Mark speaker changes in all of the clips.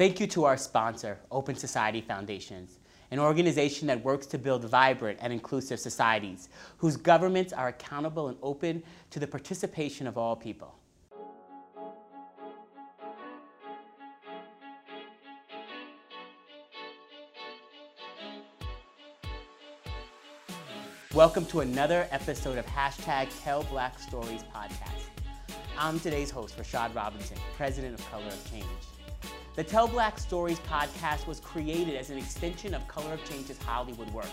Speaker 1: Thank you to our sponsor, Open Society Foundations, an organization that works to build vibrant and inclusive societies whose governments are accountable and open to the participation of all people. Welcome to another episode of hashtag Tell Black Stories podcast. I'm today's host, Rashad Robinson, president of Color of Change. The Tell Black Stories podcast was created as an extension of Color of Change's Hollywood work,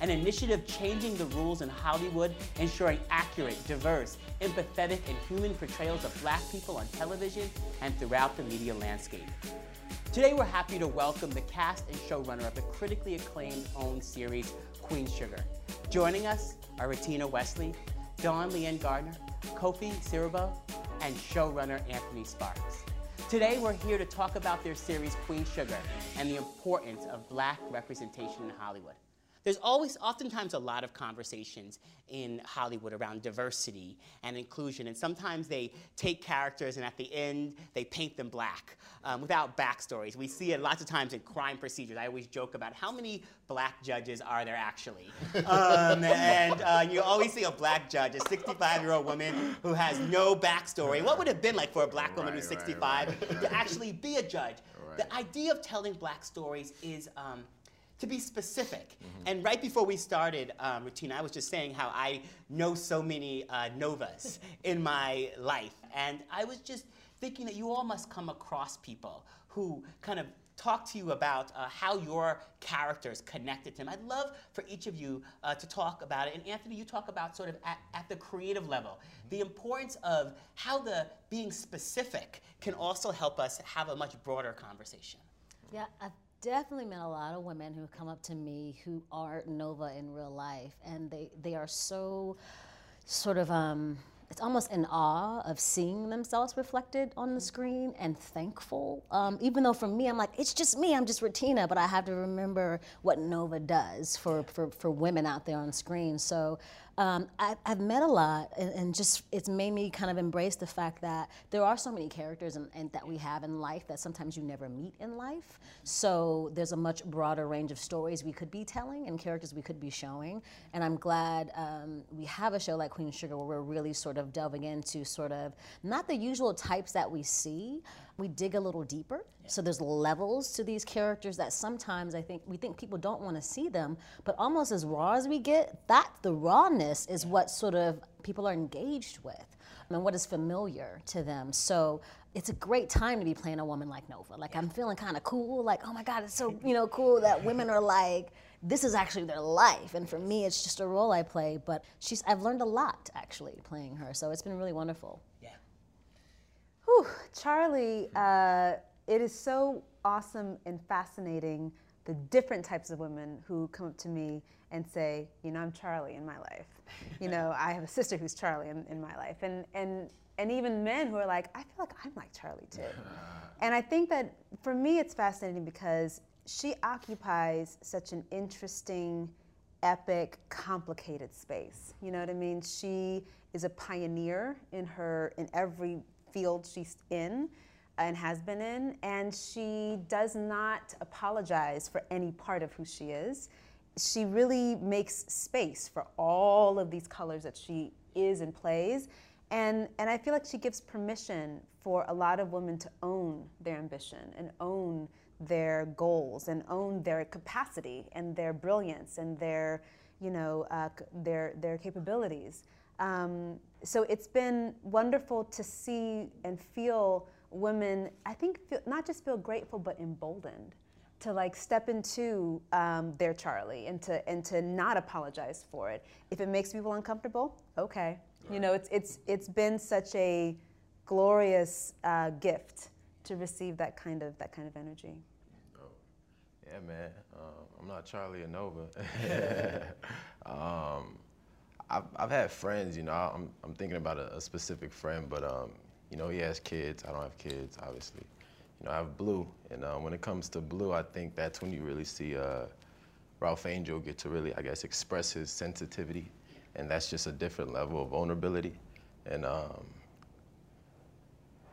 Speaker 1: an initiative changing the rules in Hollywood, ensuring accurate, diverse, empathetic, and human portrayals of black people on television and throughout the media landscape. Today, we're happy to welcome the cast and showrunner of the critically acclaimed owned series, Queen Sugar. Joining us are Rutina Wesley, Dawn-Lyen Gardner, Kofi Siriboe, and showrunner Anthony Sparks. Today, we're here to talk about their series Queen Sugar and the importance of black representation in Hollywood. There's always, oftentimes, a lot of conversations in Hollywood around diversity and inclusion, and sometimes they take characters and at the end they paint them black um, without backstories. We see it lots of times in crime procedures. I always joke about how many black judges are there actually, um, and uh, you always see a black judge, a 65-year-old woman who has no backstory. What would it have been like for a black woman
Speaker 2: Right,
Speaker 1: who's 65
Speaker 2: right.
Speaker 1: to actually be a judge? The idea of telling black stories is. Um, to be specific. And right before we started, um, Rutina, I was just saying how I know so many uh, Novas in my life. And I was just thinking that you all must come across people who kind of talk to you about uh, how your characters connected to them. I'd love for each of you uh, to talk about it. And Anthony, you talk about sort of at, at the creative level, the importance of how the being specific can also help us have a much broader conversation.
Speaker 3: Yeah, I've definitely met a lot of women who come up to me who are Nova in real life, and they, they are so sort of, um, it's almost in awe of seeing themselves reflected on the screen and thankful. Um, even though for me, I'm like, it's just me, I'm just Rutina, but I have to remember what Nova does for, for, for women out there on screen. So um, I, I've met a lot, and, and just it's made me kind of embrace the fact that there are so many characters and, and that we have in life that sometimes you never meet in life. So there's a much broader range of stories we could be telling and characters we could be showing. And I'm glad um, we have a show like Queen Sugar where we're really sort of delving into sort of not the usual types that we see. We dig a little deeper. So there's levels to these characters that sometimes I think we think people don't want to see them, but almost as raw as we get, that the rawness is what sort of people are engaged with and what is familiar to them. So it's a great time to be playing a woman like Nova. Like I'm feeling kind of cool. Like oh my God, it's so you know cool that women are like this is actually their life. And for me, it's just a role I play. But she's I've learned a lot actually playing her. So it's been really wonderful.
Speaker 1: Yeah.
Speaker 4: Whew, Charlie, uh, it is so awesome and fascinating the different types of women who come up to me and say, you know, I'm Charlie in my life. You know, I have a sister who's Charlie in, in my life. And, and, and even men who are like, I feel like I'm like Charlie too. and I think that for me it's fascinating because she occupies such an interesting, epic, complicated space. You know what I mean? She is a pioneer in her in every field she's in and has been in, and she does not apologize for any part of who she is. She really makes space for all of these colors that she is and plays. And, and I feel like she gives permission for a lot of women to own their ambition and own their goals and own their capacity and their brilliance and their, you know, uh, their, their capabilities. Um, so it's been wonderful to see and feel women, I think, feel, not just feel grateful, but emboldened to like step into um, their Charlie and to, and to not apologize for it. If it makes people uncomfortable, okay. You know, it's, it's, it's been such a glorious uh, gift to receive that kind of, that kind of energy.
Speaker 2: Yeah, man. Um, I'm not Charlie or Nova. um, I've, I've had friends, you know, I'm, I'm thinking about a, a specific friend, but, um, you know, he has kids. I don't have kids, obviously. You know, I have Blue. And uh, when it comes to Blue, I think that's when you really see uh, Ralph Angel get to really, I guess, express his sensitivity. And that's just a different level of vulnerability. And um,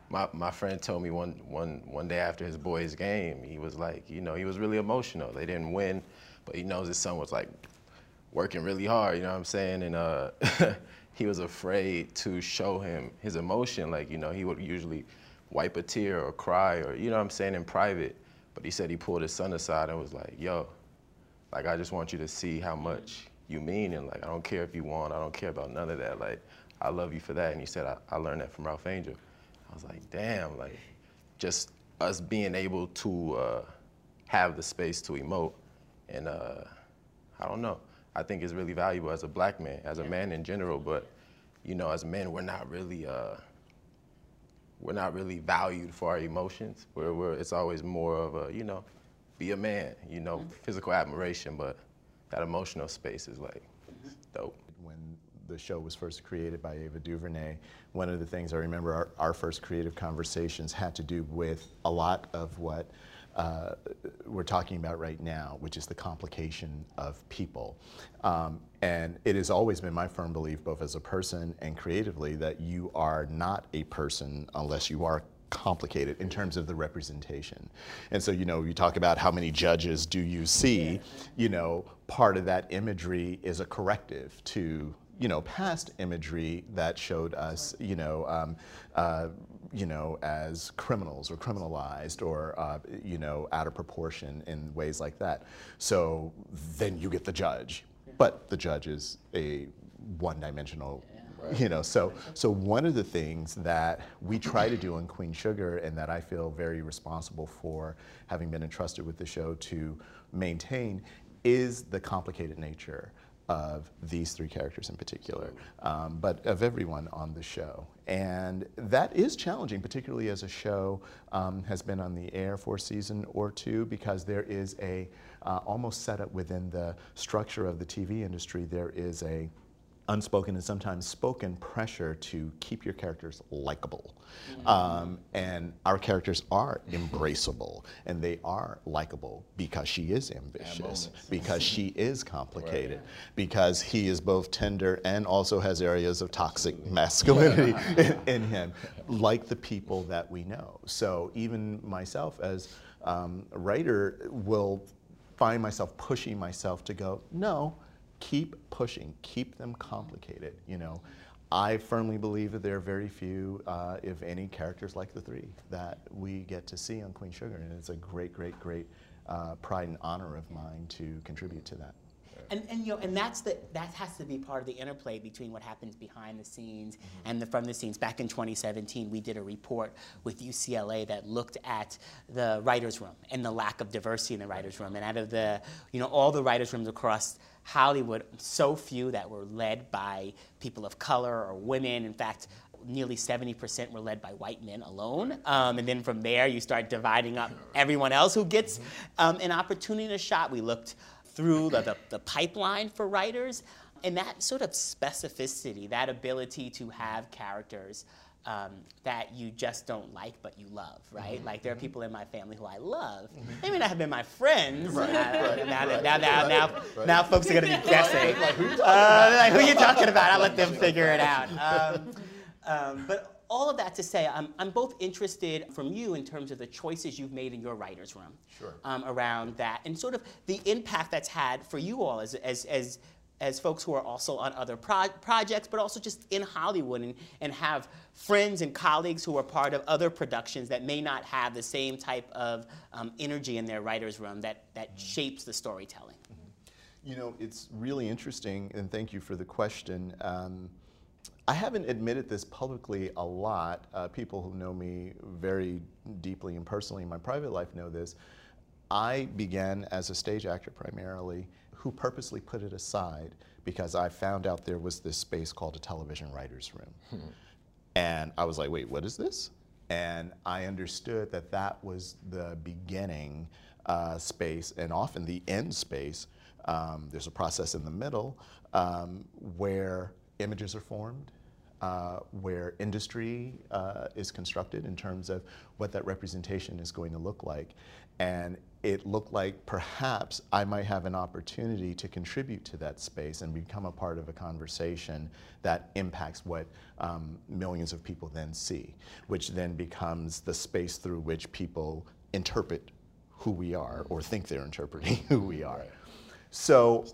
Speaker 2: my, my friend told me one, one, one day after his boys' game, he was like, you know, he was really emotional. They didn't win, but he knows his son was like working really hard, you know what I'm saying? And uh, he was afraid to show him his emotion. Like, you know, he would usually wipe a tear or cry or, you know what I'm saying, in private. But he said he pulled his son aside and was like, yo, like, I just want you to see how much you mean. And like, I don't care if you won. I don't care about none of that. Like, I love you for that. And he said, I, I learned that from Ralph Angel. I was like, damn, like just us being able to uh, have the space to emote. And uh, I don't know, I think is really valuable as a black man, as a man in general, but you know, as men, we're not really, uh, we're not really valued for our emotions. We're, we're, it's always more of a, you know, be a man, you know, mm-hmm. physical admiration, but that emotional space is like dope When
Speaker 5: the show was first created by Ava DuVernay, one of the things I remember our, our first creative conversations had to do with a lot of what uh, we're talking about right now, which is the complication of people. Um, and it has always been my firm belief, both as a person and creatively, that you are not a person unless you are complicated in terms of the representation. And so, you know, you talk about how many judges do you see, you know, part of that imagery is a corrective to you know, past imagery that showed us, you know, um, uh, you know, as criminals or criminalized or, uh, you know, out of proportion in ways like that. So then you get the judge, but the judge is a one-dimensional you know so so one of the things that we try to do in queen sugar and that i feel very responsible for having been entrusted with the show to maintain is the complicated nature of these three characters in particular, um, but of everyone on the show. And that is challenging, particularly as a show um, has been on the air for a season or two, because there is a uh, almost set up within the structure of the TV industry, there is a unspoken and sometimes spoken pressure to keep your characters likable. Mm-hmm. Um, and our characters are embraceable and they are likable because she is ambitious, because she is complicated, because he is both tender and also has areas of toxic masculinity in, in, him, like the people that we know. So even myself as um, a writer will find myself pushing myself to go, no, keep pushing, keep them complicated. You know, I firmly believe that there are very few, uh, if any, characters like the three that we get to see on Queen Sugar, and it's a great, great, great uh, pride and honor of mine to contribute to that.
Speaker 1: And, and you know, and that's the that has to be part of the interplay between what happens behind the scenes mm -hmm. and the from the scenes. Back in 2017, we did a report with UCLA that looked at the writers' room and the lack of diversity in the writers' room. And out of the, you know, all the writers' rooms across Hollywood, so few that were led by people of color or women. In fact, nearly 70% were led by white men alone. Um, and then from there, you start dividing up everyone else who gets um, an opportunity a shot. We looked through the, the, the pipeline for writers. And that sort of specificity, that ability to have characters um, that you just don't like but you love, right? Mm-hmm. Like there are mm-hmm. people in my family who I love. Mm-hmm. They may not have been my friends. Right. Uh, right. Now, now, now, now, now, now, folks are going to be guessing. like, who, uh, like, who are you talking about? I'll let them figure it out. Um, um, but all of that to say, I'm, I'm both interested from you in terms of the choices you've made in your writer's room
Speaker 5: sure.
Speaker 1: um, around that and sort of the impact that's had for you all as, as, as, as folks who are also on other pro projects, but also just in Hollywood and, and have friends and colleagues who are part of other productions that may not have the same type of um, energy in their writer's room that, that mm -hmm. shapes the storytelling. Mm
Speaker 5: -hmm. You know, it's really interesting, and thank you for the question. Um, I haven't admitted this publicly a lot. Uh, people who know me very deeply and personally in my private life know this. I began as a stage actor primarily, who purposely put it aside because I found out there was this space called a television writer's room. Hmm. And I was like, wait, what is this? And I understood that that was the beginning uh, space and often the end space. Um, there's a process in the middle um, where images are formed, uh, where industry uh, is constructed in terms of what that representation is going to look like. And it looked like perhaps I might have an opportunity to contribute to that space and become a part of a conversation that impacts what um, millions of people then see, which then becomes the space through which people interpret who we are or think they're interpreting who we are. So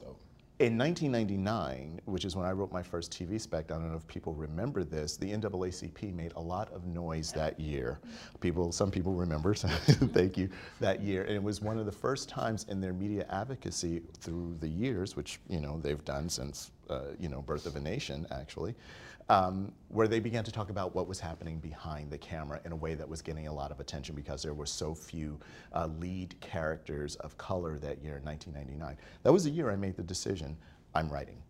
Speaker 5: in 1999, which is when I wrote my first TV spec, I don't know if people remember this, the NAACP made a lot of noise that year. People, some people remember, so thank you, that year. And it was one of the first times in their media advocacy through the years, which, you know, they've done since, uh, you know, Birth of a Nation, actually, um, where they began to talk about what was happening behind the camera in a way that was getting a lot of attention because there were so few uh, lead characters of color that year in 1999. That was the year I made the decision I'm writing.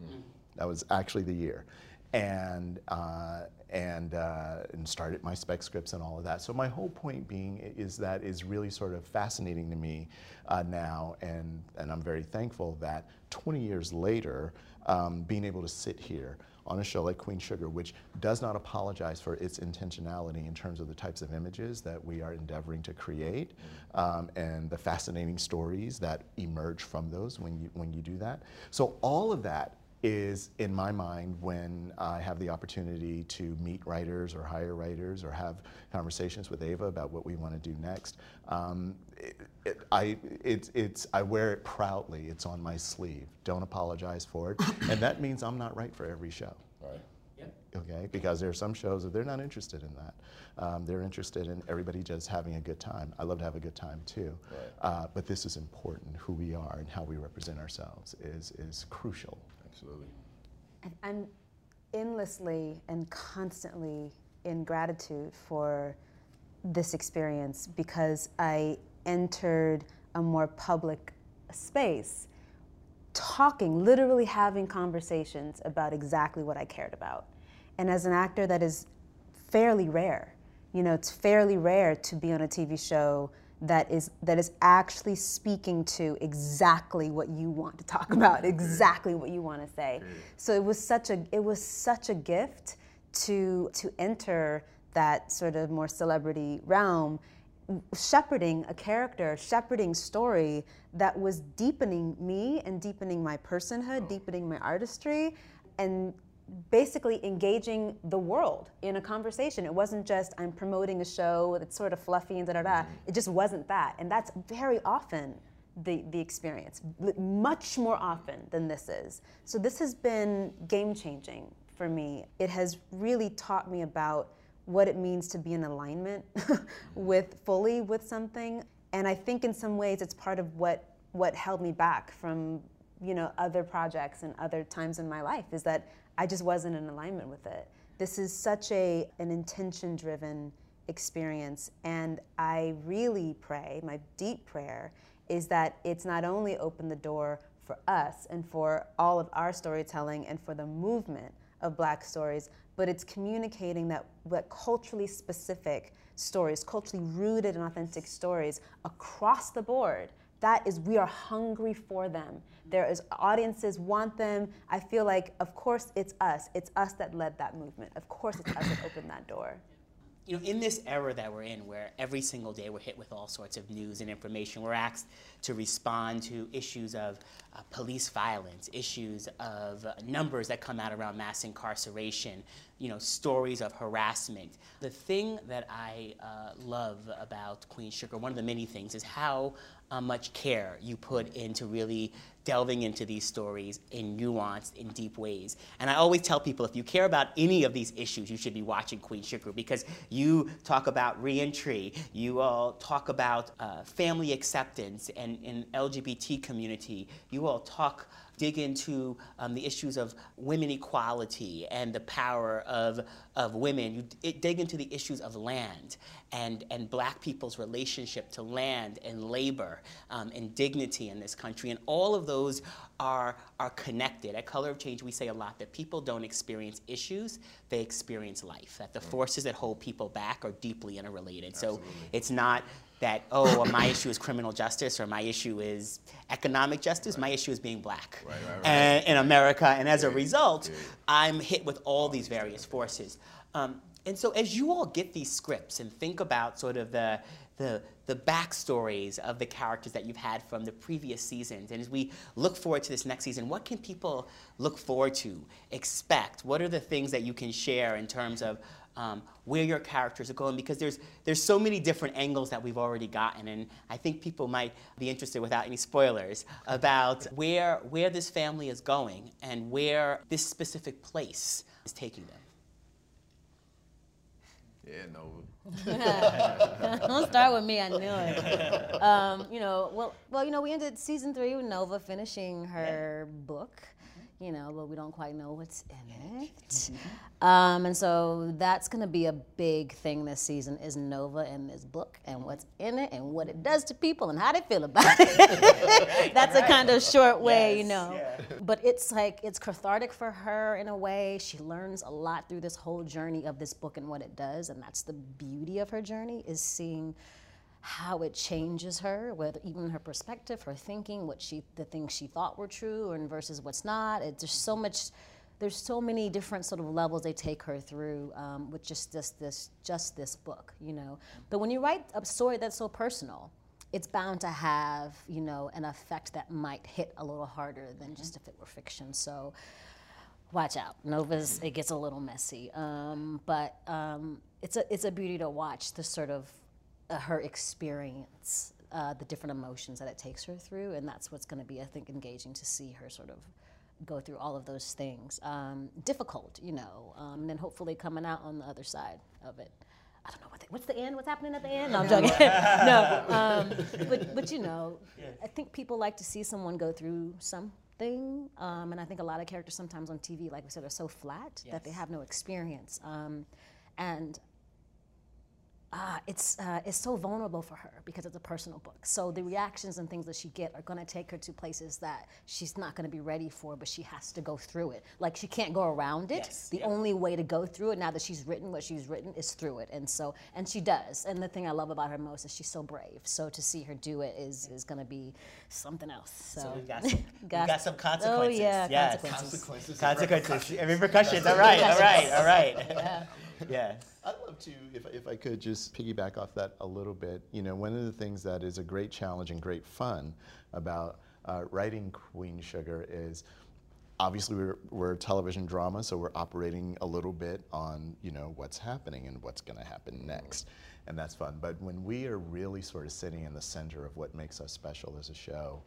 Speaker 5: Mm. That was actually the year. And, uh, and, uh, and started my spec scripts and all of that. So my whole point being is that is really sort of fascinating to me uh, now, and, and I'm very thankful that 20 years later, um, being able to sit here on a show like Queen Sugar, which does not apologize for its intentionality in terms of the types of images that we are endeavoring to create um, and the fascinating stories that emerge from those when you, when you do that. So all of that is in my mind when I have the opportunity to meet writers or hire writers or have conversations with Ava about what we want to do next. Um, it, it, I, it, it's, I wear it proudly. It's on my sleeve. Don't apologize for it. and that means I'm not right for every show.
Speaker 2: Right.
Speaker 5: Okay, because there are some shows that they're not interested in that. Um, they're interested in everybody just having a good time. I love to have a good time too.
Speaker 2: Right.
Speaker 5: Uh, but this is important. Who we are and how we represent ourselves is, is crucial.
Speaker 2: Absolutely.
Speaker 4: I'm endlessly and constantly in gratitude for this experience because I entered a more public space talking, literally having conversations about exactly what I cared about. And as an actor, that is fairly rare. You know, it's fairly rare to be on a TV show that is that is actually speaking to exactly what you want to talk about, exactly what you want to say. So it was such a it was such a gift to to enter that sort of more celebrity realm shepherding a character, shepherding story that was deepening me and deepening my personhood, oh. deepening my artistry, and basically engaging the world in a conversation. It wasn't just I'm promoting a show that's sort of fluffy and da da da. Mm-hmm. It just wasn't that. And that's very often the, the experience, much more often than this is. So this has been game changing for me. It has really taught me about what it means to be in alignment with fully with something. And I think in some ways it's part of what what held me back from you know other projects and other times in my life is that I just wasn't in alignment with it. This is such a an intention driven experience and I really pray, my deep prayer is that it's not only opened the door for us and for all of our storytelling and for the movement of black stories, but it's communicating that, that culturally specific stories, culturally rooted and authentic stories across the board that is we are hungry for them. There is audiences want them. I feel like of course it's us. It's us that led that movement. Of course it's us that opened that door.
Speaker 1: You know, in this era that we're in, where every single day we're hit with all sorts of news and information, we're asked to respond to issues of uh, police violence, issues of uh, numbers that come out around mass incarceration, you know, stories of harassment. The thing that I uh, love about Queen Sugar, one of the many things, is how uh, much care you put into really delving into these stories in nuanced, in deep ways. And I always tell people if you care about any of these issues, you should be watching Queen Sugar because you talk about reentry, you all talk about uh, family acceptance and, and LGBT community, you all talk dig into um, the issues of women equality and the power of, of women. You dig into the issues of land and, and black people's relationship to land and labor um, and dignity in this country. And all of those are, are connected. At Color of Change, we say a lot that people don't experience issues, they experience life, that the forces that hold people back are deeply interrelated. Absolutely. So it's not that oh my issue is criminal justice or my issue is economic justice my issue is being black
Speaker 2: Right, right, right.
Speaker 1: And, in america and as a result i'm hit with all these various forces um, and so as you all get these scripts and think about sort of the the, the backstories of the characters that you've had from the previous seasons. And as we look forward to this next season, what can people look forward to, expect? What are the things that you can share in terms of um, where your characters are going? Because there's, there's so many different angles that we've already gotten. And I think people might be interested, without any spoilers, about where, where this family is going and where this specific place is taking them.
Speaker 2: Yeah, no.
Speaker 3: Don't start with me. I knew it. Um, you know, well, well, you know, we ended season three with Nova finishing her book. You know, but we don't quite know what's in it. Um, and so that's going to be a big thing this season is Nova and this book and what's in it and what it does to people and how they feel about it. that's a kind of short way, you know.
Speaker 1: yeah.
Speaker 3: But it's like it's cathartic for her in a way. She learns a lot through this whole journey of this book and what it does, and that's the beauty of her journey is seeing how it changes her, whether even her perspective, her thinking, what she the things she thought were true and versus what's not. It's just so much there's so many different sort of levels they take her through um, with just this this just this book, you know. But when you write a story that's so personal, it's bound to have you know an effect that might hit a little harder than just if it were fiction. So watch out, Nova's it gets a little messy, um, but um, it's a it's a beauty to watch the sort of uh, her experience. Uh, the different emotions that it takes her through, and that's what's going to be, I think, engaging to see her sort of go through all of those things. Um, difficult, you know, um, and then hopefully coming out on the other side of it. I don't know what the, what's the end. What's happening at the end? No, I'm joking. no, um, but but you know, I think people like to see someone go through something, um, and I think a lot of characters sometimes on TV, like we said, are so flat that they have no experience, um, and uh, it's uh, it's so vulnerable for her because it's a personal book. So the reactions and things that she get are going to take her to places that she's not going to be ready for, but she has to go through it. Like she can't go around it.
Speaker 1: Yes,
Speaker 3: the
Speaker 1: yeah.
Speaker 3: only way to go through it now that she's written what she's written is through it, and so and she does. And the thing I love about her most is she's so brave. So to see her do it is is going to be something else. So,
Speaker 1: So we've got some, we've
Speaker 3: Got-
Speaker 1: got some
Speaker 3: Oh
Speaker 1: consequences.
Speaker 3: yeah,
Speaker 1: yes.
Speaker 3: consequences.
Speaker 1: Consequences and repercussions. All right, all right, all right. yeah.
Speaker 5: I'd love to, if, if I could, just piggyback off that a little bit. You know, one of the things that is a great challenge and great fun about uh, writing Queen Sugar is obviously we're, we're television drama, so we're operating a little bit on, you know, what's happening and what's going to happen next. And that's fun. But when we are really sort of sitting in the center of what makes us special as a show,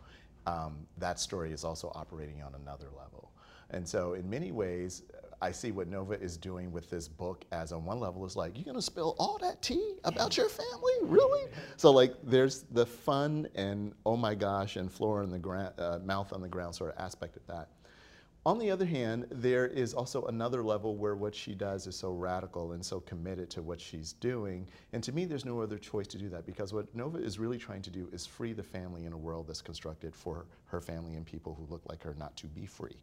Speaker 5: um, that story is also operating on another level. And so, in many ways, I see what Nova is doing with this book as, on one level, is like, you're gonna spill all that tea about your family, really? So, like, there's the fun and oh my gosh, and floor on the ground, uh, mouth on the ground sort of aspect of that. On the other hand, there is also another level where what she does is so radical and so committed to what she's doing. And to me, there's no other choice to do that because what Nova is really trying to do is free the family in a world that's constructed for her family and people who look like her not to be free.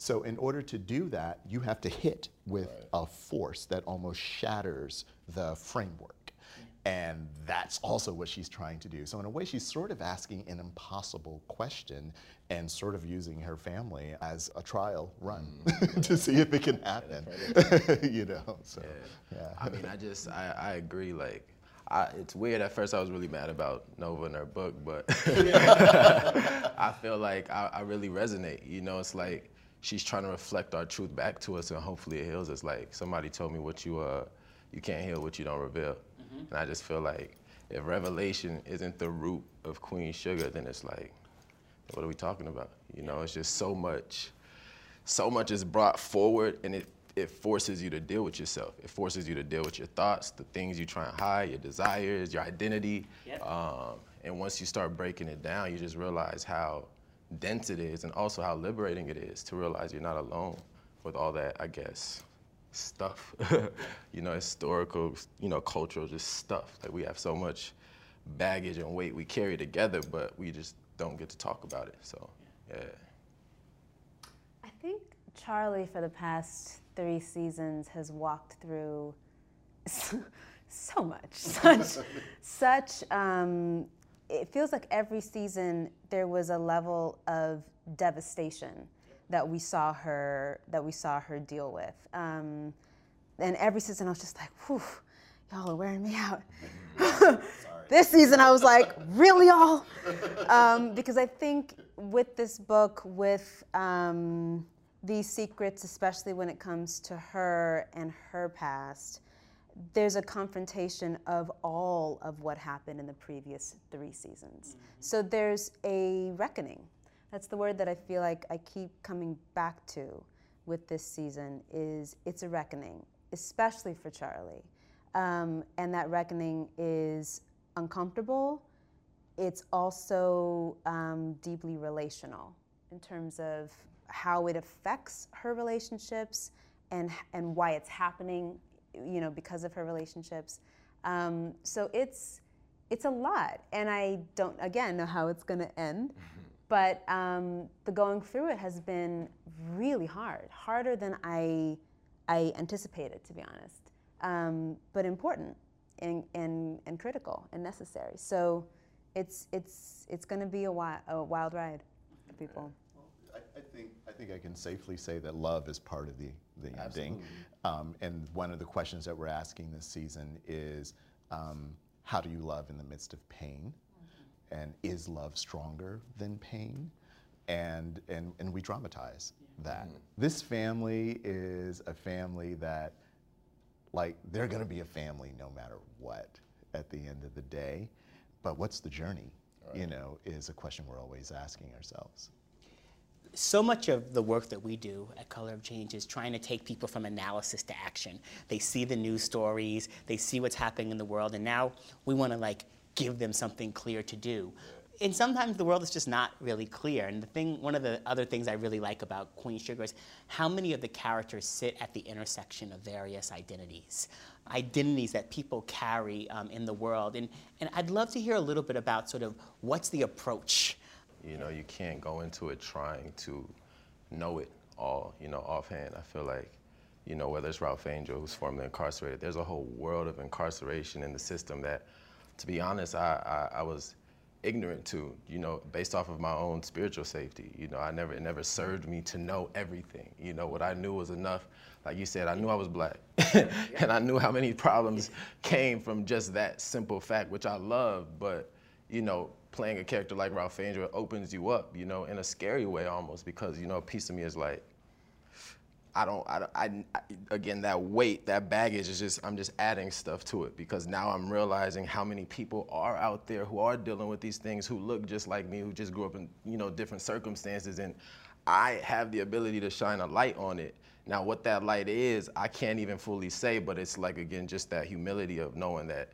Speaker 5: So, in order to do that, you have to hit with a force that almost shatters the framework. And that's also what she's trying to do. So, in a way, she's sort of asking an impossible question and sort of using her family as a trial run mm. to see if it can happen. you know, so, yeah.
Speaker 2: I mean, I just, I, I agree. Like, I, it's weird. At first, I was really mad about Nova and her book, but I feel like I, I really resonate. You know, it's like she's trying to reflect our truth back to us, and hopefully, it heals us. Like somebody told me, what you uh, you can't heal what you don't reveal, and I just feel like if revelation isn't the root of Queen Sugar, then it's like, what are we talking about? You know, it's just so much so much is brought forward and it, it forces you to deal with yourself. It forces you to deal with your thoughts, the things you try and hide, your desires, your identity.
Speaker 1: Yep.
Speaker 2: Um, and once you start breaking it down, you just realize how dense it is and also how liberating it is to realize you're not alone with all that, I guess, stuff. you know, historical, you know, cultural, just stuff. Like we have so much baggage and weight we carry together, but we just don't get to talk about it. So, yeah.
Speaker 4: I think Charlie, for the past three seasons, has walked through so much, such, such. Um, it feels like every season there was a level of devastation that we saw her that we saw her deal with. Um, and every season I was just like, whew, y'all are wearing me out. this season I was like, really, y'all? Um, because I think with this book, with um, these secrets, especially when it comes to her and her past, there's a confrontation of all of what happened in the previous three seasons. Mm-hmm. So there's a reckoning. That's the word that I feel like I keep coming back to with this season is it's a reckoning, especially for Charlie. Um, and that reckoning is uncomfortable. It's also um, deeply relational in terms of how it affects her relationships and and why it's happening, you know, because of her relationships. Um, so it's it's a lot, and I don't again know how it's going to end. Mm-hmm. But um, the going through it has been really hard, harder than I I anticipated, to be honest, um, but important and, and, and critical and necessary. So it's it's it's going to be a wild, a wild ride for people.
Speaker 5: I, I, think I think I can safely say that love is part of the the ending. Um, and one of the questions that we're asking this season is, um, how do you love in the midst of pain? Mm-hmm. And is love stronger than pain? And and and we dramatize yeah. that. Mm-hmm. This family is a family that, like, they're going to be a family no matter what at the end of the day. But what's the journey? Right. You know, is a question we're always asking ourselves
Speaker 1: so much of the work that we do at Color of Change is trying to take people from analysis to action. They see the news stories, they see what's happening in the world, and now we want to like give them something clear to do. And sometimes the world is just not really clear. And the thing, one of the other things I really like about Queen Sugar is how many of the characters sit at the intersection of various identities, identities that people carry um, in the world. And, and I'd love to hear a little bit about sort of what's the approach
Speaker 2: you know, you can't go into it trying to know it all, you know, offhand. I feel like, you know, whether it's Ralph Angel, who's formerly incarcerated, there's a whole world of incarceration in the system that, to be honest, I, I, I was ignorant to, you know, based off of my own spiritual safety. You know, I never, it never served me to know everything. You know, what I knew was enough. Like you said, I knew I was black. and I knew how many problems came from just that simple fact, which I love, but, you know, playing a character like Ralph Angel opens you up, you know, in a scary way almost because, you know, a piece of me is like, I don't, I, I, again, that weight, that baggage is just, I'm just adding stuff to it because now I'm realizing how many people are out there who are dealing with these things who look just like me, who just grew up in, you know, different circumstances. And I have the ability to shine a light on it. Now, what that light is, I can't even fully say, but it's like, again, just that humility of knowing that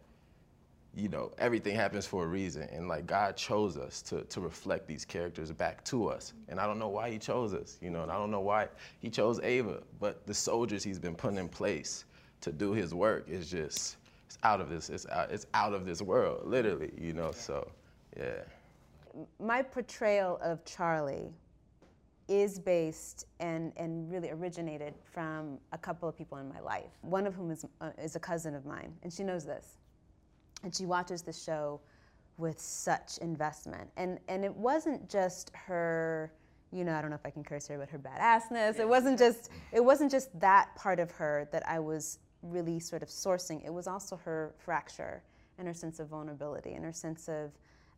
Speaker 2: you know, everything happens for a reason. And like God chose us to, to reflect these characters back to us. And I don't know why he chose us, you know, and I don't know why he chose Ava, but the soldiers he's been putting in place to do his work is just, it's out of this, it's out, it's out of this world, literally, you know, so yeah.
Speaker 4: My portrayal of Charlie is based and, and really originated from a couple of people in my life, one of whom is, uh, is a cousin of mine, and she knows this and she watches the show with such investment. And and it wasn't just her, you know, I don't know if I can curse here, but her badassness. It wasn't just it wasn't just that part of her that I was really sort of sourcing. It was also her fracture and her sense of vulnerability and her sense of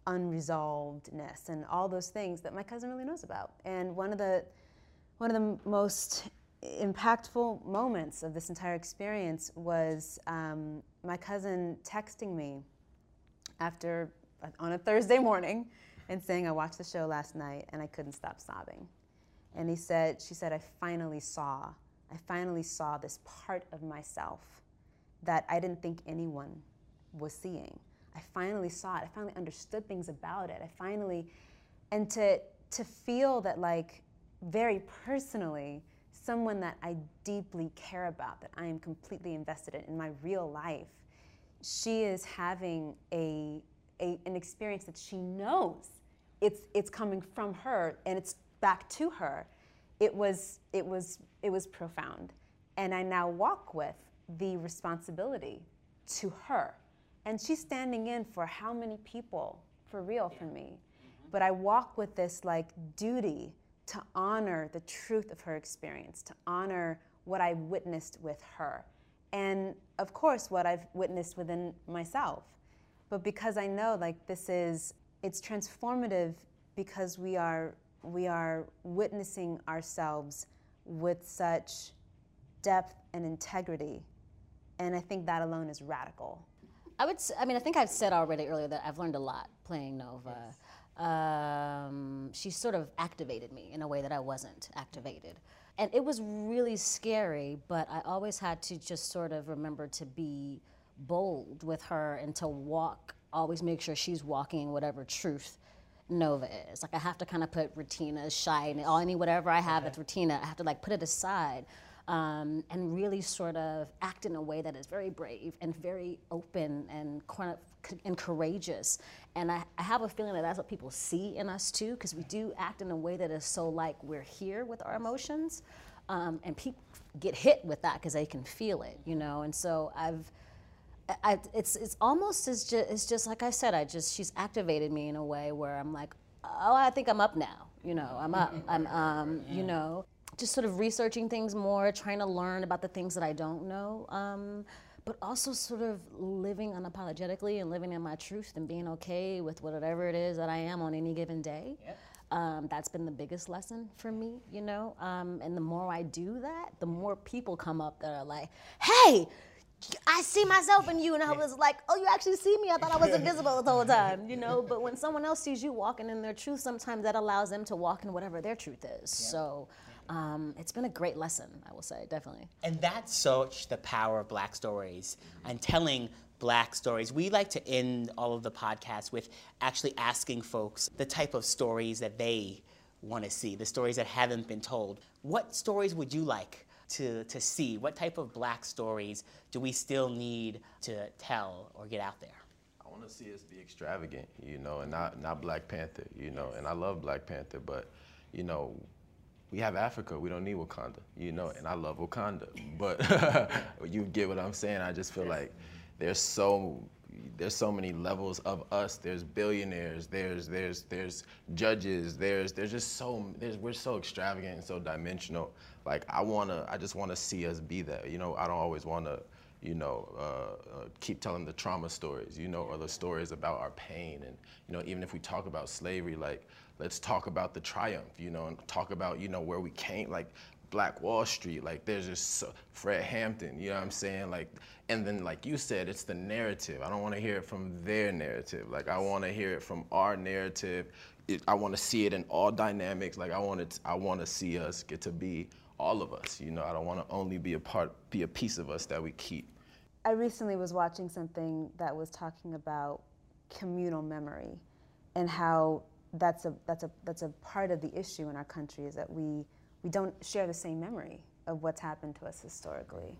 Speaker 4: unresolvedness and all those things that my cousin really knows about. And one of the one of the most impactful moments of this entire experience was um, my cousin texting me after on a Thursday morning and saying I watched the show last night and I couldn't stop sobbing. And he said, she said, I finally saw, I finally saw this part of myself that I didn't think anyone was seeing. I finally saw it. I finally understood things about it. I finally, and to to feel that like very personally, someone that I deeply care about, that I am completely invested in in my real life, she is having a, a, an experience that she knows it's, it's coming from her and it's back to her. It was, it, was, it was profound. And I now walk with the responsibility to her. And she's standing in for how many people for real for me. Mm-hmm. But I walk with this like duty to honor the truth of her experience, to honor what I witnessed with her. And of course, what I've witnessed within myself. But because I know like this is, it's transformative because we are, we are witnessing ourselves with such depth and integrity. And I think that alone is radical.
Speaker 3: I would. I mean, I think I've said already earlier that I've learned a lot playing Nova. Um, she sort of activated me in a way that I wasn't activated, and it was really scary. But I always had to just sort of remember to be bold with her and to walk. Always make sure she's walking whatever truth Nova is. Like I have to kind of put Rutina's shine, all any whatever I have that's Retina, I have to like put it aside um, and really sort of act in a way that is very brave and very open and and courageous. And I, I have a feeling that that's what people see in us too, because we do act in a way that is so like we're here with our emotions, um, and people get hit with that because they can feel it, you know. And so I've I, it's it's almost as just it's just like I said. I just she's activated me in a way where I'm like, oh, I think I'm up now. You know, I'm up. I'm um, you know, just sort of researching things more, trying to learn about the things that I don't know. Um, but also sort of living unapologetically and living in my truth and being okay with whatever it is that I am on any given day. Um, that's been the biggest lesson for me, you know. Um, and the more I do that, the more people come up that are like, "Hey, I see myself in you," and I was like, "Oh, you actually see me? I thought I was invisible the whole time," you know. But when someone else sees you walking in their truth, sometimes that allows them to walk in whatever their truth is. So. Um, it's been a great lesson, I will say, definitely.
Speaker 1: And that's such the power of Black stories and telling Black stories. We like to end all of the podcasts with actually asking folks the type of stories that they want to see, the stories that haven't been told. What stories would you like to, to see? What type of Black stories do we still need to tell or get out there?
Speaker 2: I want to see us be extravagant, you know, and not not Black Panther, you know. And I love Black Panther, but you know, we have Africa. We don't need Wakanda, you know. And I love Wakanda, but you get what I'm saying. I just feel like there's so there's so many levels of us. There's billionaires. There's there's there's judges. There's there's just so there's we're so extravagant and so dimensional. Like I wanna I just wanna see us be that. You know, I don't always wanna you know, uh, uh, keep telling the trauma stories, you know, or the stories about our pain. And, you know, even if we talk about slavery, like, let's talk about the triumph, you know, and talk about, you know, where we came, like, Black Wall Street, like, there's just so, Fred Hampton, you know what I'm saying? Like, and then, like you said, it's the narrative. I don't want to hear it from their narrative. Like, I want to hear it from our narrative. It, I want to see it in all dynamics. Like, I want it, I want to see us get to be all of us, you know. I don't want to only be a part, be a piece of us that we keep.
Speaker 4: I recently was watching something that was talking about communal memory and how that's a that's a that's a part of the issue in our country is that we we don't share the same memory of what's happened to us historically.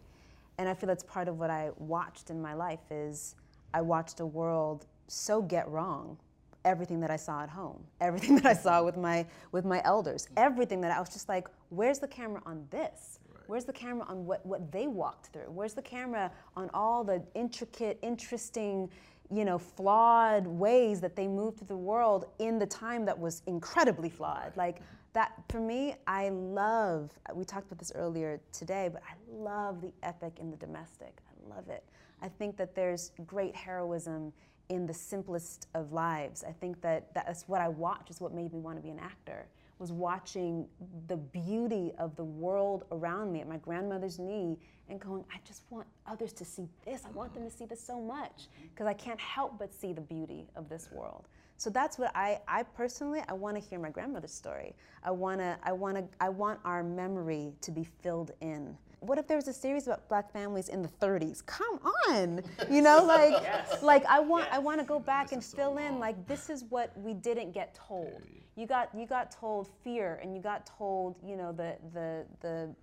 Speaker 4: And I feel that's part of what I watched in my life is I watched a world so get wrong everything that I saw at home, everything that I saw with my with my elders, everything that I was just like, where's the camera on this? Where's the camera on what, what they walked through? Where's the camera on all the intricate, interesting, you know, flawed ways that they moved through the world in the time that was incredibly flawed? Like that, for me, I love, we talked about this earlier today, but I love the epic in the domestic. I love it. I think that there's great heroism in the simplest of lives. I think that that's what I watch is what made me want to be an actor was watching the beauty of the world around me at my grandmother's knee and going, I just want others to see this. I want them to see this so much because I can't help but see the beauty of this world. So that's what I, I personally, I want to hear my grandmother's story. I want to, I want to, I want our memory to be filled in. What if there was a series about black families in the 30s? Come on, you know, like, like I want, I want to go back and fill in. Like this is what we didn't get told. You got, you got told fear, and you got told, you know, the, the, the,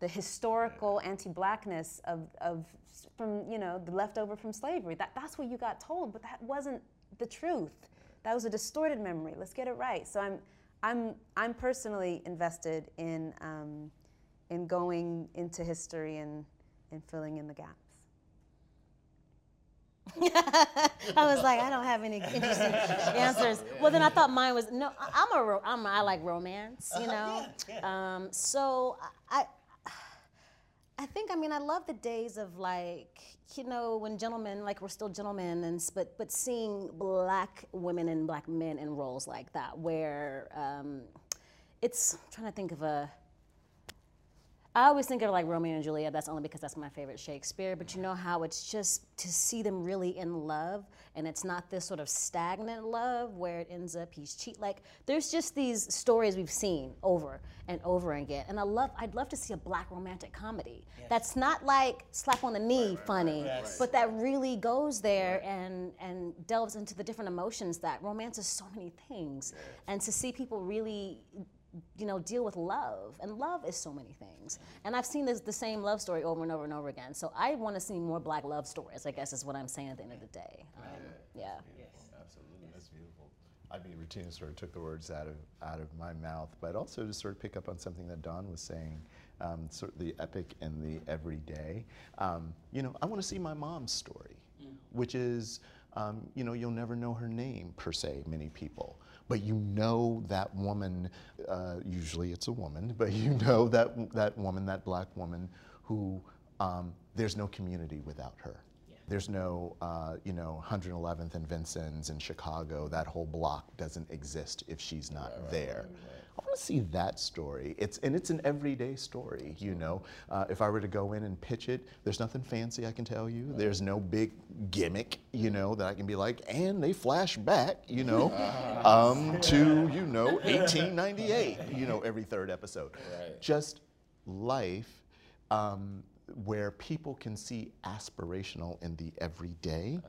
Speaker 4: the historical anti-blackness of, of from, you know, the leftover from slavery. That, that's what you got told, but that wasn't the truth. That was a distorted memory. Let's get it right. So I'm, I'm, I'm personally invested in, um, in going into history and, and filling in the gaps.
Speaker 3: I was like, I don't have any interesting answers. Well, then I thought mine was no. I- I'm a, ro- I'm a I like romance, you know. Um, so I, I think I mean I love the days of like you know when gentlemen like we're still gentlemen and but but seeing black women and black men in roles like that where um, it's I'm trying to think of a I always think of like Romeo and Juliet. That's only because that's my favorite Shakespeare. But you know how it's just to see them really in love, and it's not this sort of stagnant love where it ends up he's cheat. Like there's just these stories we've seen over and over again, and I love. I'd love to see a black romantic comedy that's not like slap on the knee funny, but that really goes there and and delves into the different emotions that romance is so many things, and to see people really you know, deal with love. And love is so many things. And I've seen this, the same love story over and over and over again. So I want to see more black love stories, I guess is what I'm saying at the end of the day. Um, yeah.
Speaker 5: Absolutely, that's beautiful. I mean, Rutina sort of took the words out of out of my mouth, but also to sort of pick up on something that Dawn was saying, um, sort of the epic and the everyday. Um, you know, I want to see my mom's story, which is, um, you know, you'll never know her name per se, many people. But you know that woman, uh, usually it's a woman, but you know that, that woman, that black woman who um, there's no community without her. There's no, uh, you know, 111th and Vincennes in Chicago. That whole block doesn't exist if she's not there. I want to see that story. It's and it's an everyday story. You know, uh, if I were to go in and pitch it, there's nothing fancy I can tell you. There's no big gimmick, you know, that I can be like, and they flash back, you know, um, to you know 1898, you know, every third episode. Just life um, where people can see aspirational in the everyday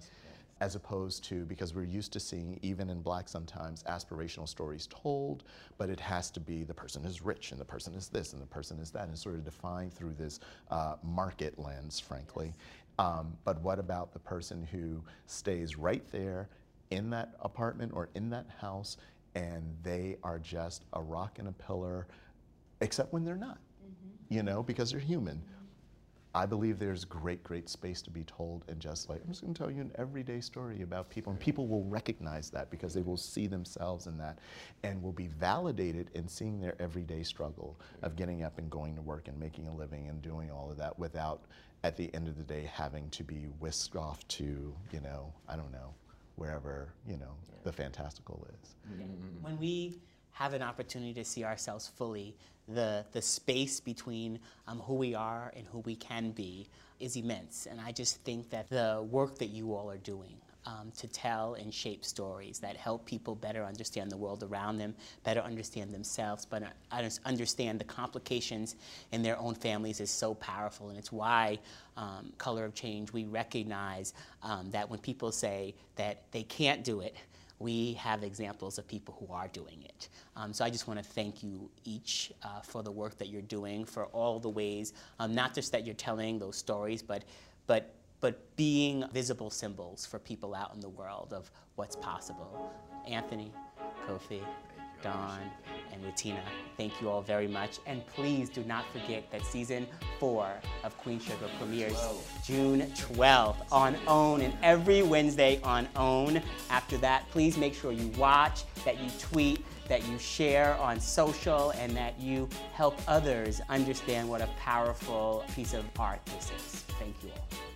Speaker 5: as opposed to because we're used to seeing even in black sometimes aspirational stories told but it has to be the person is rich and the person is this and the person is that and sort of defined through this uh, market lens frankly. Um, but what about the person who stays right there in that apartment or in that house and they are just a rock and a pillar except when they're not you know because they're human I believe there's great, great space to be told, and just like I'm just going to tell you an everyday story about people, and people will recognize that because they will see themselves in that, and will be validated in seeing their everyday struggle of getting up and going to work and making a living and doing all of that without, at the end of the day, having to be whisked off to, you know, I don't know, wherever you know the fantastical is. Mm-hmm.
Speaker 1: When we have an opportunity to see ourselves fully, the, the space between um, who we are and who we can be is immense. And I just think that the work that you all are doing um, to tell and shape stories that help people better understand the world around them, better understand themselves, but uh, understand the complications in their own families is so powerful. And it's why um, Color of Change, we recognize um, that when people say that they can't do it, we have examples of people who are doing it. Um, so I just want to thank you each uh, for the work that you're doing, for all the ways, um, not just that you're telling those stories, but, but, but being visible symbols for people out in the world of what's possible. Anthony, Kofi, Dawn, and Rutina, thank you all very much. And please do not forget that season four of Queen Sugar premieres June 12th on OWN and every Wednesday on OWN. After that, please make sure you watch, that you tweet, that you share on social, and that you help others understand what a powerful piece of art this is. Thank you all.